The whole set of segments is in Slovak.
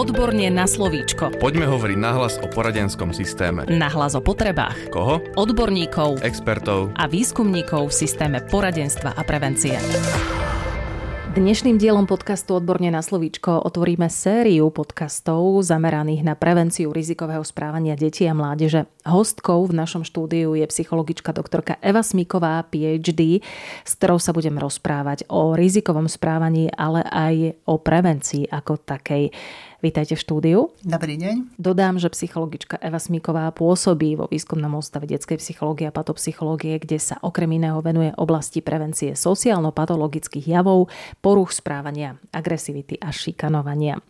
Odborne na slovíčko. Poďme hovoriť nahlas o poradenskom systéme. Nahlas o potrebách. Koho? Odborníkov. Expertov. A výskumníkov v systéme poradenstva a prevencie. Dnešným dielom podcastu Odborne na slovíčko otvoríme sériu podcastov zameraných na prevenciu rizikového správania detí a mládeže. Hostkou v našom štúdiu je psychologička doktorka Eva Smiková, PhD, s ktorou sa budem rozprávať o rizikovom správaní, ale aj o prevencii ako takej. Vítajte v štúdiu. Dobrý deň. Dodám, že psychologička Eva Smiková pôsobí vo výskumnom ústave detskej psychológie a patopsychológie, kde sa okrem iného venuje oblasti prevencie sociálno-patologických javov, poruch správania, agresivity a šikanovania.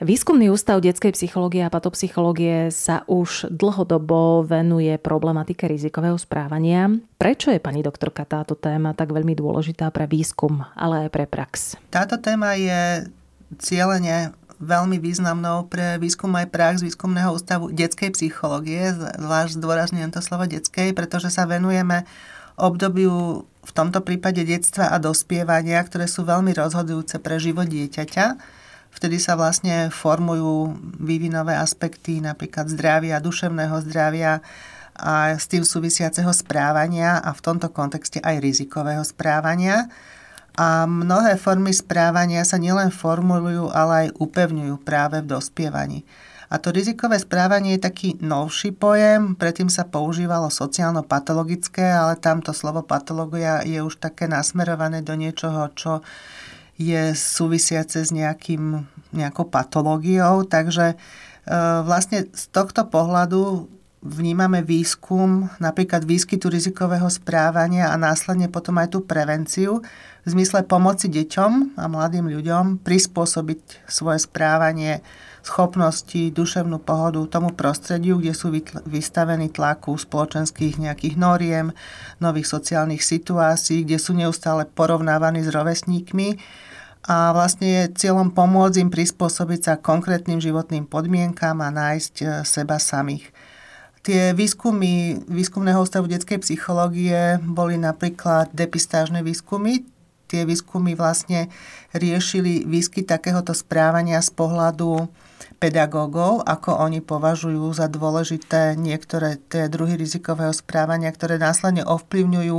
Výskumný ústav detskej psychológie a patopsychológie sa už dlhodobo venuje problematike rizikového správania. Prečo je, pani doktorka, táto téma tak veľmi dôležitá pre výskum, ale aj pre prax? Táto téma je cieľene veľmi významnou pre výskum aj prax výskumného ústavu detskej psychológie, zvlášť zdôrazňujem to slovo detskej, pretože sa venujeme obdobiu v tomto prípade detstva a dospievania, ktoré sú veľmi rozhodujúce pre život dieťaťa. Vtedy sa vlastne formujú vývinové aspekty napríklad zdravia, duševného zdravia a s tým súvisiaceho správania a v tomto kontexte aj rizikového správania. A mnohé formy správania sa nielen formulujú, ale aj upevňujú práve v dospievaní. A to rizikové správanie je taký novší pojem, predtým sa používalo sociálno-patologické, ale tamto slovo patológia je už také nasmerované do niečoho, čo je súvisiace s nejakým, nejakou patológiou. Takže e, vlastne z tohto pohľadu vnímame výskum, napríklad výskytu rizikového správania a následne potom aj tú prevenciu v zmysle pomoci deťom a mladým ľuďom prispôsobiť svoje správanie, schopnosti, duševnú pohodu tomu prostrediu, kde sú vystavení tlaku spoločenských nejakých noriem, nových sociálnych situácií, kde sú neustále porovnávaní s rovesníkmi a vlastne je cieľom pomôcť im prispôsobiť sa konkrétnym životným podmienkam a nájsť e, seba samých. Tie výskumy výskumného ústavu detskej psychológie boli napríklad depistážne výskumy. Tie výskumy vlastne riešili výskyt takéhoto správania z pohľadu pedagógov, ako oni považujú za dôležité niektoré tie druhy rizikového správania, ktoré následne ovplyvňujú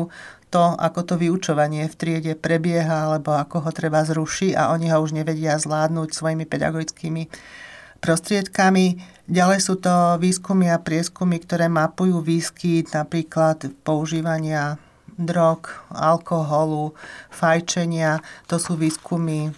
to, ako to vyučovanie v triede prebieha, alebo ako ho treba zrušiť a oni ho už nevedia zvládnuť svojimi pedagogickými prostriedkami. Ďalej sú to výskumy a prieskumy, ktoré mapujú výskyt napríklad používania drog, alkoholu, fajčenia. To sú výskumy e,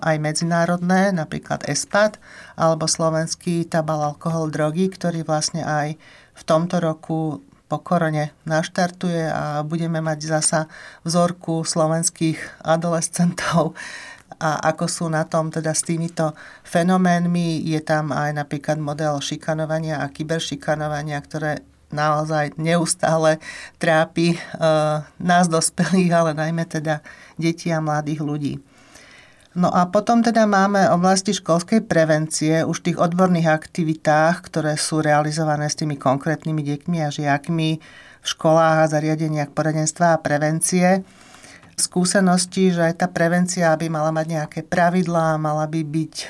aj medzinárodné, napríklad ESPAD, alebo slovenský tabal alkohol drogy, ktorý vlastne aj v tomto roku po korone naštartuje a budeme mať zasa vzorku slovenských adolescentov a ako sú na tom teda s týmito fenoménmi. Je tam aj napríklad model šikanovania a kyberšikanovania, ktoré naozaj neustále trápi e, nás dospelých, ale najmä teda deti a mladých ľudí. No a potom teda máme oblasti školskej prevencie už v tých odborných aktivitách, ktoré sú realizované s tými konkrétnymi deťmi a žiakmi v školách a zariadeniach poradenstva a prevencie skúsenosti, že aj tá prevencia by mala mať nejaké pravidlá, mala by byť e,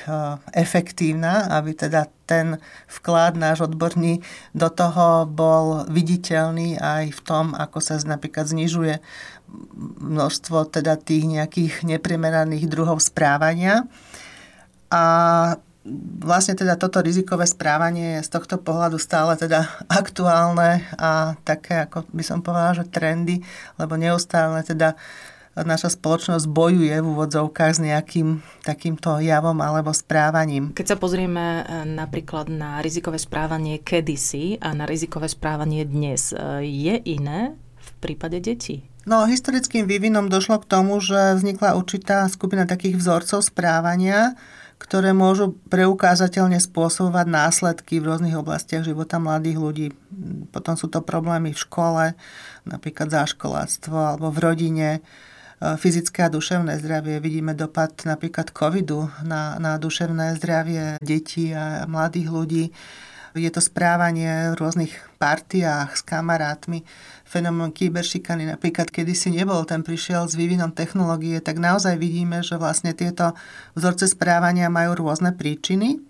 efektívna, aby teda ten vklad náš odborný do toho bol viditeľný aj v tom, ako sa napríklad znižuje množstvo teda tých nejakých neprimeraných druhov správania. A vlastne teda toto rizikové správanie je z tohto pohľadu stále teda aktuálne a také, ako by som povedala, že trendy, lebo neustále teda naša spoločnosť bojuje v úvodzovkách s nejakým takýmto javom alebo správaním. Keď sa pozrieme e, napríklad na rizikové správanie kedysi a na rizikové správanie dnes, e, je iné v prípade detí? No, historickým vývinom došlo k tomu, že vznikla určitá skupina takých vzorcov správania, ktoré môžu preukázateľne spôsobovať následky v rôznych oblastiach života mladých ľudí. Potom sú to problémy v škole, napríklad záškoláctvo alebo v rodine, fyzické a duševné zdravie. Vidíme dopad napríklad covidu na, na duševné zdravie detí a mladých ľudí. Je to správanie v rôznych partiách s kamarátmi. Fenomén kyberšikany napríklad, kedy si nebol, ten prišiel s vývinom technológie, tak naozaj vidíme, že vlastne tieto vzorce správania majú rôzne príčiny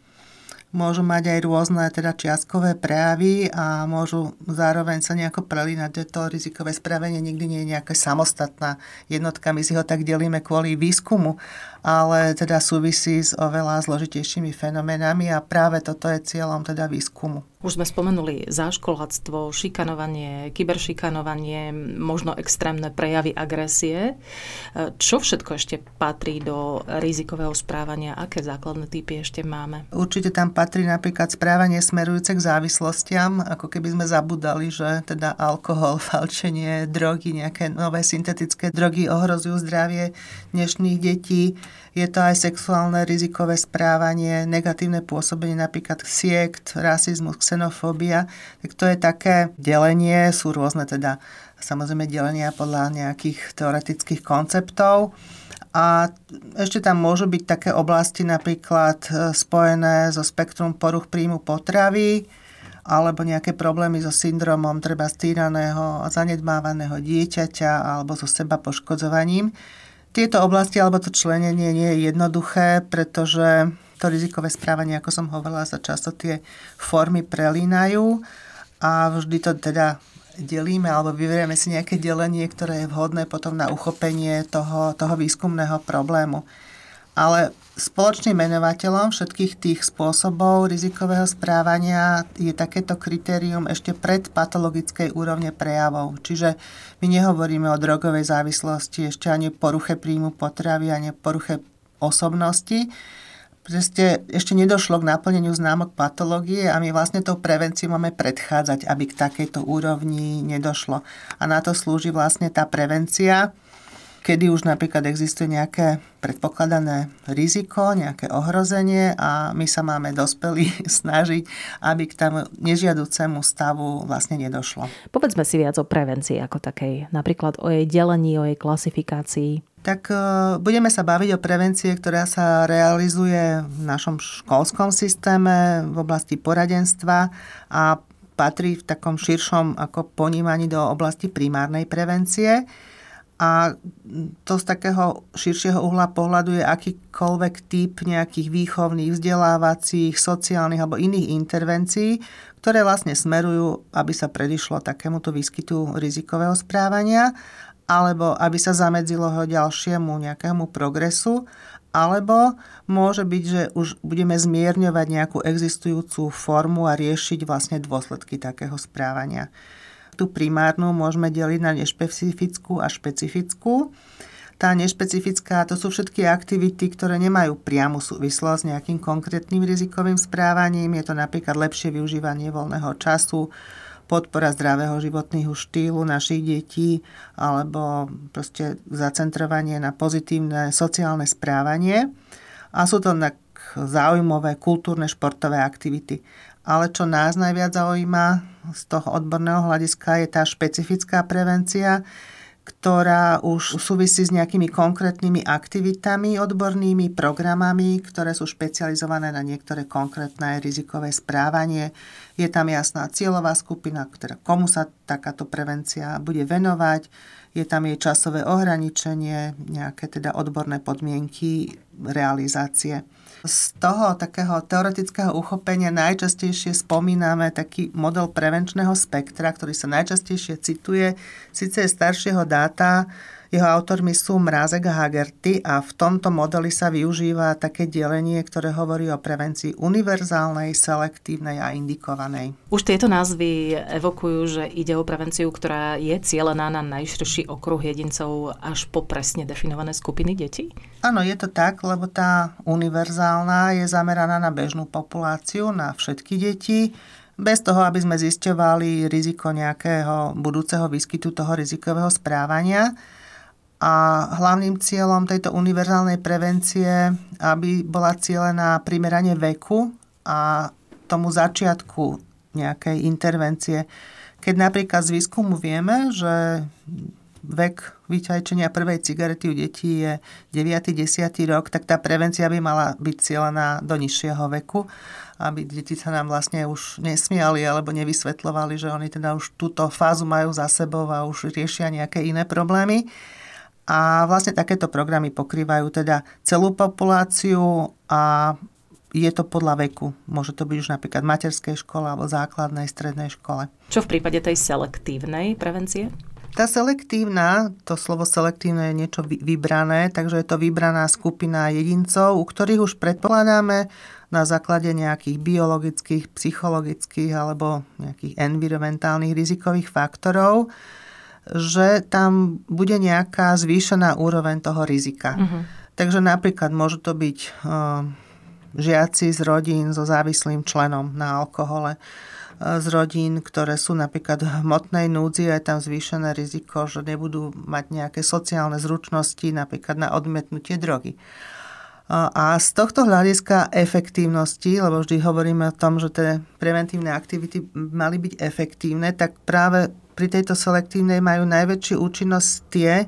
môžu mať aj rôzne teda čiastkové prejavy a môžu zároveň sa nejako prelínať, že to rizikové správanie nikdy nie je nejaká samostatná jednotka. My si ho tak delíme kvôli výskumu, ale teda súvisí s oveľa zložitejšími fenoménami a práve toto je cieľom teda výskumu. Už sme spomenuli záškoláctvo, šikanovanie, kyberšikanovanie, možno extrémne prejavy agresie. Čo všetko ešte patrí do rizikového správania? Aké základné typy ešte máme? Určite tam patrí napríklad správanie smerujúce k závislostiam, ako keby sme zabudali, že teda alkohol, falčenie, drogy, nejaké nové syntetické drogy ohrozujú zdravie dnešných detí je to aj sexuálne rizikové správanie, negatívne pôsobenie, napríklad siekt, rasizmus, xenofóbia. Tak to je také delenie, sú rôzne teda samozrejme delenia podľa nejakých teoretických konceptov. A ešte tam môžu byť také oblasti napríklad e, spojené so spektrum poruch príjmu potravy, alebo nejaké problémy so syndromom treba stýraného a zanedbávaného dieťaťa alebo so seba poškodzovaním tieto oblasti alebo to členenie nie je jednoduché, pretože to rizikové správanie, ako som hovorila, sa často tie formy prelínajú a vždy to teda delíme alebo vyverieme si nejaké delenie, ktoré je vhodné potom na uchopenie toho, toho výskumného problému. Ale spoločným menovateľom všetkých tých spôsobov rizikového správania je takéto kritérium ešte pred patologickej úrovne prejavov. Čiže my nehovoríme o drogovej závislosti, ešte ani poruche príjmu potravy, ani poruche osobnosti. Proste ešte nedošlo k naplneniu známok patológie a my vlastne tou prevenciou máme predchádzať, aby k takejto úrovni nedošlo. A na to slúži vlastne tá prevencia, kedy už napríklad existuje nejaké predpokladané riziko, nejaké ohrozenie a my sa máme dospelí snažiť, aby k tomu nežiaducemu stavu vlastne nedošlo. Povedzme si viac o prevencii ako takej, napríklad o jej delení, o jej klasifikácii. Tak e, budeme sa baviť o prevencie, ktorá sa realizuje v našom školskom systéme v oblasti poradenstva a patrí v takom širšom ako ponímaní do oblasti primárnej prevencie. A to z takého širšieho uhla pohľadu je akýkoľvek typ nejakých výchovných, vzdelávacích, sociálnych alebo iných intervencií, ktoré vlastne smerujú, aby sa predišlo takémuto výskytu rizikového správania alebo aby sa zamedzilo ho ďalšiemu nejakému progresu, alebo môže byť, že už budeme zmierňovať nejakú existujúcu formu a riešiť vlastne dôsledky takého správania tú primárnu môžeme deliť na nešpecifickú a špecifickú. Tá nešpecifická to sú všetky aktivity, ktoré nemajú priamu súvislosť s nejakým konkrétnym rizikovým správaním. Je to napríklad lepšie využívanie voľného času, podpora zdravého životného štýlu našich detí alebo proste zacentrovanie na pozitívne sociálne správanie. A sú to zaujímavé kultúrne športové aktivity. Ale čo nás najviac zaujíma z toho odborného hľadiska je tá špecifická prevencia, ktorá už súvisí s nejakými konkrétnymi aktivitami odbornými, programami, ktoré sú špecializované na niektoré konkrétne rizikové správanie. Je tam jasná cieľová skupina, ktorá, komu sa takáto prevencia bude venovať, je tam jej časové ohraničenie, nejaké teda odborné podmienky realizácie. Z toho takého teoretického uchopenia najčastejšie spomíname taký model prevenčného spektra, ktorý sa najčastejšie cituje. Sice je staršieho dáta, jeho autormi sú Mrázek a Hagerty a v tomto modeli sa využíva také delenie, ktoré hovorí o prevencii univerzálnej, selektívnej a indikovanej. Už tieto názvy evokujú, že ide o prevenciu, ktorá je cieľená na najširší okruh jedincov až po presne definované skupiny detí? Áno, je to tak, lebo tá univerzálna je zameraná na bežnú populáciu, na všetky deti bez toho, aby sme zisťovali riziko nejakého budúceho výskytu toho rizikového správania. A hlavným cieľom tejto univerzálnej prevencie, aby bola cieľená primerane veku a tomu začiatku nejakej intervencie. Keď napríklad z výskumu vieme, že vek vyčajčenia prvej cigarety u detí je 9. 10. rok, tak tá prevencia by mala byť cieľená do nižšieho veku, aby deti sa nám vlastne už nesmiali alebo nevysvetľovali, že oni teda už túto fázu majú za sebou a už riešia nejaké iné problémy. A vlastne takéto programy pokrývajú teda celú populáciu a je to podľa veku. Môže to byť už napríklad v materskej škole alebo základnej, strednej škole. Čo v prípade tej selektívnej prevencie? Tá selektívna, to slovo selektívne je niečo vybrané, takže je to vybraná skupina jedincov, u ktorých už predpokladáme na základe nejakých biologických, psychologických alebo nejakých environmentálnych rizikových faktorov, že tam bude nejaká zvýšená úroveň toho rizika. Uh-huh. Takže napríklad môžu to byť uh, žiaci z rodín so závislým členom na alkohole, uh, z rodín, ktoré sú napríklad v hmotnej núdzi a je tam zvýšené riziko, že nebudú mať nejaké sociálne zručnosti, napríklad na odmietnutie drogy. A z tohto hľadiska efektívnosti, lebo vždy hovoríme o tom, že tie preventívne aktivity mali byť efektívne, tak práve pri tejto selektívnej majú najväčšiu účinnosť tie,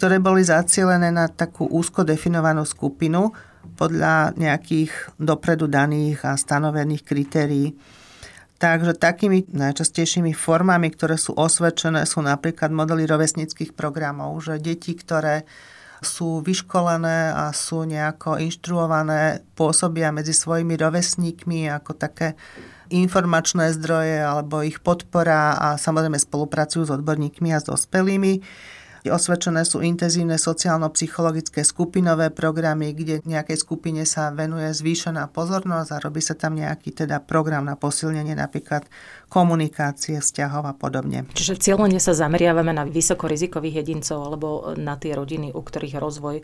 ktoré boli zacielené na takú úzko definovanú skupinu podľa nejakých dopredu daných a stanovených kritérií. Takže takými najčastejšími formami, ktoré sú osvedčené, sú napríklad modely rovesnických programov, že deti, ktoré sú vyškolené a sú nejako inštruované, pôsobia medzi svojimi rovesníkmi ako také informačné zdroje alebo ich podpora a samozrejme spolupracujú s odborníkmi a s dospelými. Osvedčené sú intenzívne sociálno-psychologické skupinové programy, kde nejakej skupine sa venuje zvýšená pozornosť a robí sa tam nejaký teda program na posilnenie napríklad komunikácie, vzťahov a podobne. Čiže cieľene sa zameriavame na vysokorizikových jedincov alebo na tie rodiny, u ktorých rozvoj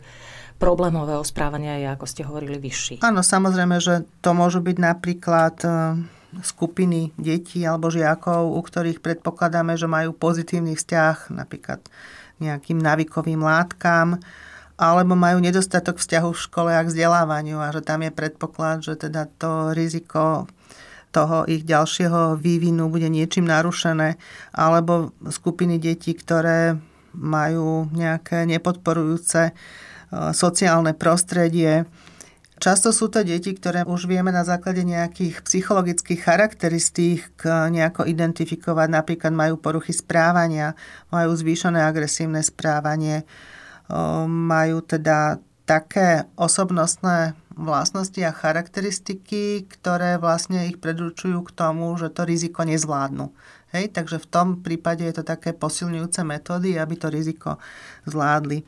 problémového správania je, ako ste hovorili, vyšší. Áno, samozrejme, že to môžu byť napríklad skupiny detí alebo žiakov, u ktorých predpokladáme, že majú pozitívny vzťah napríklad nejakým návykovým látkam, alebo majú nedostatok vzťahu v škole a k vzdelávaniu a že tam je predpoklad, že teda to riziko toho ich ďalšieho vývinu bude niečím narušené, alebo skupiny detí, ktoré majú nejaké nepodporujúce e, sociálne prostredie, Často sú to deti, ktoré už vieme na základe nejakých psychologických charakteristík nejako identifikovať. Napríklad majú poruchy správania, majú zvýšené agresívne správanie, majú teda také osobnostné vlastnosti a charakteristiky, ktoré vlastne ich predurčujú k tomu, že to riziko nezvládnu. Hej, takže v tom prípade je to také posilňujúce metódy, aby to riziko zvládli.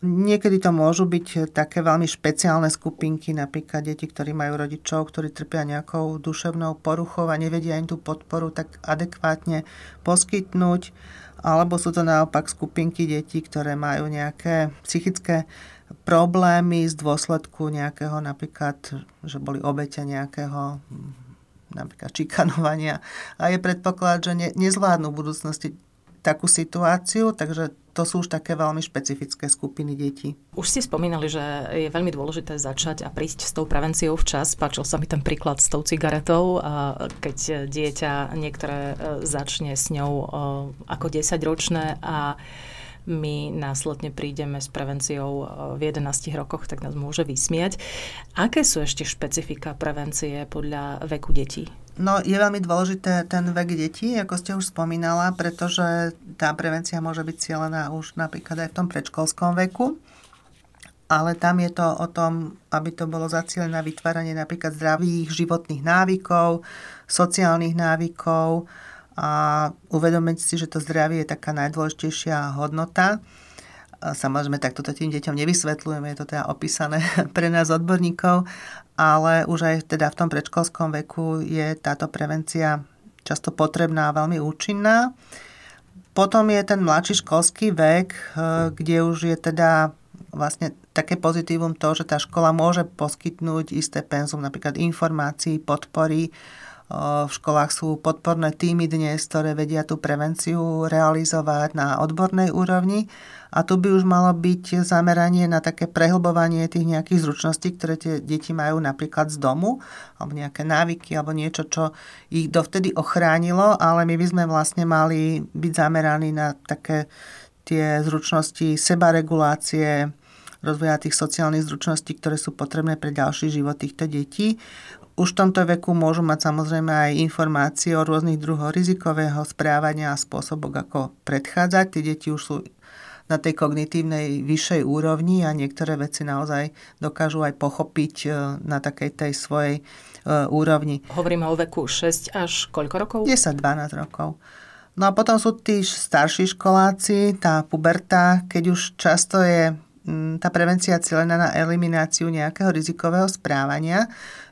Niekedy to môžu byť také veľmi špeciálne skupinky, napríklad deti, ktorí majú rodičov, ktorí trpia nejakou duševnou poruchou a nevedia im tú podporu tak adekvátne poskytnúť. Alebo sú to naopak skupinky detí, ktoré majú nejaké psychické problémy z dôsledku nejakého napríklad, že boli obete nejakého napríklad čikanovania a je predpoklad, že ne, nezvládnu v budúcnosti takú situáciu, takže to sú už také veľmi špecifické skupiny detí. Už ste spomínali, že je veľmi dôležité začať a prísť s tou prevenciou včas. Páčil sa mi ten príklad s tou cigaretou, keď dieťa niektoré e, začne s ňou e, ako 10-ročné a my následne prídeme s prevenciou e, v 11 rokoch, tak nás môže vysmiať. Aké sú ešte špecifika prevencie podľa veku detí? No, je veľmi dôležité ten vek detí, ako ste už spomínala, pretože tá prevencia môže byť cieľená už napríklad aj v tom predškolskom veku. Ale tam je to o tom, aby to bolo zacielené na vytváranie napríklad zdravých životných návykov, sociálnych návykov a uvedomiť si, že to zdravie je taká najdôležitejšia hodnota. Samozrejme, takto to tým deťom nevysvetľujeme, je to teda opísané pre nás odborníkov, ale už aj teda v tom predškolskom veku je táto prevencia často potrebná a veľmi účinná. Potom je ten mladší školský vek, eh, kde už je teda vlastne také pozitívum to, že tá škola môže poskytnúť isté penzum, napríklad informácií, podpory. V školách sú podporné týmy dnes, ktoré vedia tú prevenciu realizovať na odbornej úrovni a tu by už malo byť zameranie na také prehlbovanie tých nejakých zručností, ktoré tie deti majú napríklad z domu, alebo nejaké návyky, alebo niečo, čo ich dovtedy ochránilo, ale my by sme vlastne mali byť zameraní na také tie zručnosti sebaregulácie, rozvoja tých sociálnych zručností, ktoré sú potrebné pre ďalší život týchto detí. Už v tomto veku môžu mať samozrejme aj informácie o rôznych druhoch rizikového správania a spôsobok, ako predchádzať. Tie deti už sú na tej kognitívnej vyššej úrovni a niektoré veci naozaj dokážu aj pochopiť e, na takej tej svojej e, úrovni. Hovoríme o veku 6 až koľko rokov? 10-12 rokov. No a potom sú tí starší školáci, tá puberta, keď už často je tá prevencia cieľená na elimináciu nejakého rizikového správania,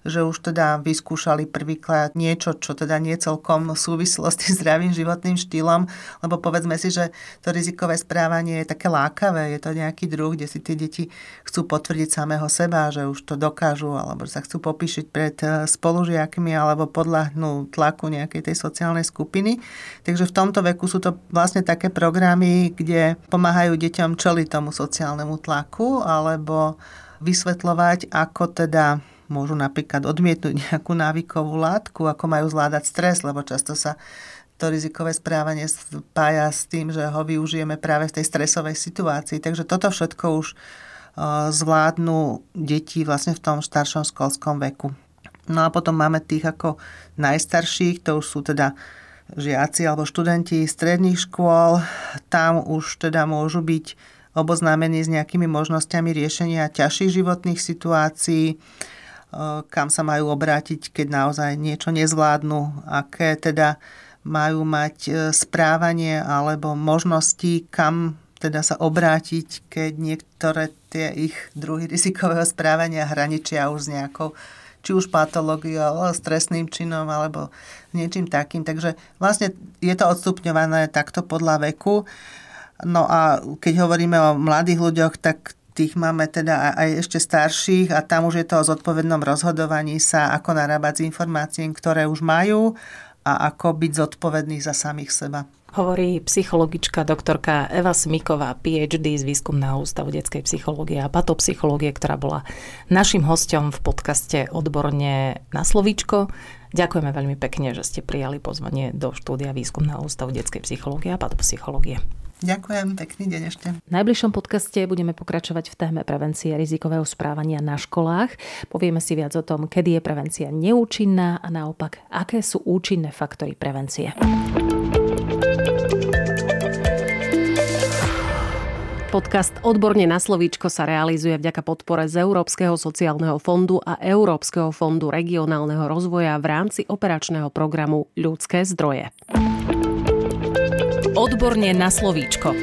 že už teda vyskúšali prvýkrát niečo, čo teda nie celkom súvislo s tým zdravým životným štýlom, lebo povedzme si, že to rizikové správanie je také lákavé, je to nejaký druh, kde si tie deti chcú potvrdiť samého seba, že už to dokážu, alebo sa chcú popíšiť pred eh, spolužiakmi, alebo podľahnú tlaku nejakej tej sociálnej skupiny. Takže v tomto veku sú to vlastne také programy, kde pomáhajú deťom čeliť tomu sociálnemu tlaku, alebo vysvetľovať, ako teda môžu napríklad odmietnúť nejakú návykovú látku, ako majú zvládať stres, lebo často sa to rizikové správanie spája s tým, že ho využijeme práve v tej stresovej situácii. Takže toto všetko už e, zvládnu deti vlastne v tom staršom školskom veku. No a potom máme tých ako najstarších, to už sú teda žiaci alebo študenti stredných škôl. Tam už teda môžu byť oboznámení s nejakými možnosťami riešenia ťažších životných situácií, kam sa majú obrátiť, keď naozaj niečo nezvládnu, aké teda majú mať e, správanie alebo možnosti, kam teda sa obrátiť, keď niektoré tie ich druhy rizikového správania hraničia už s nejakou či už patológiou, alebo stresným činom, alebo niečím takým. Takže vlastne je to odstupňované takto podľa veku. No a keď hovoríme o mladých ľuďoch, tak tých máme teda aj ešte starších a tam už je to o zodpovednom rozhodovaní sa, ako narábať s informáciami, ktoré už majú a ako byť zodpovedný za samých seba. Hovorí psychologička doktorka Eva Smiková, PhD z Výskumného ústavu detskej psychológie a patopsychológie, ktorá bola našim hostom v podcaste Odborne na slovíčko. Ďakujeme veľmi pekne, že ste prijali pozvanie do štúdia Výskumného ústavu detskej psychológie a patopsychológie. Ďakujem, pekný deň ešte. V najbližšom podcaste budeme pokračovať v téme prevencie rizikového správania na školách. Povieme si viac o tom, kedy je prevencia neúčinná a naopak, aké sú účinné faktory prevencie. Podcast Odborne na slovíčko sa realizuje vďaka podpore z Európskeho sociálneho fondu a Európskeho fondu regionálneho rozvoja v rámci operačného programu Ľudské zdroje. Odborne na slovíčko.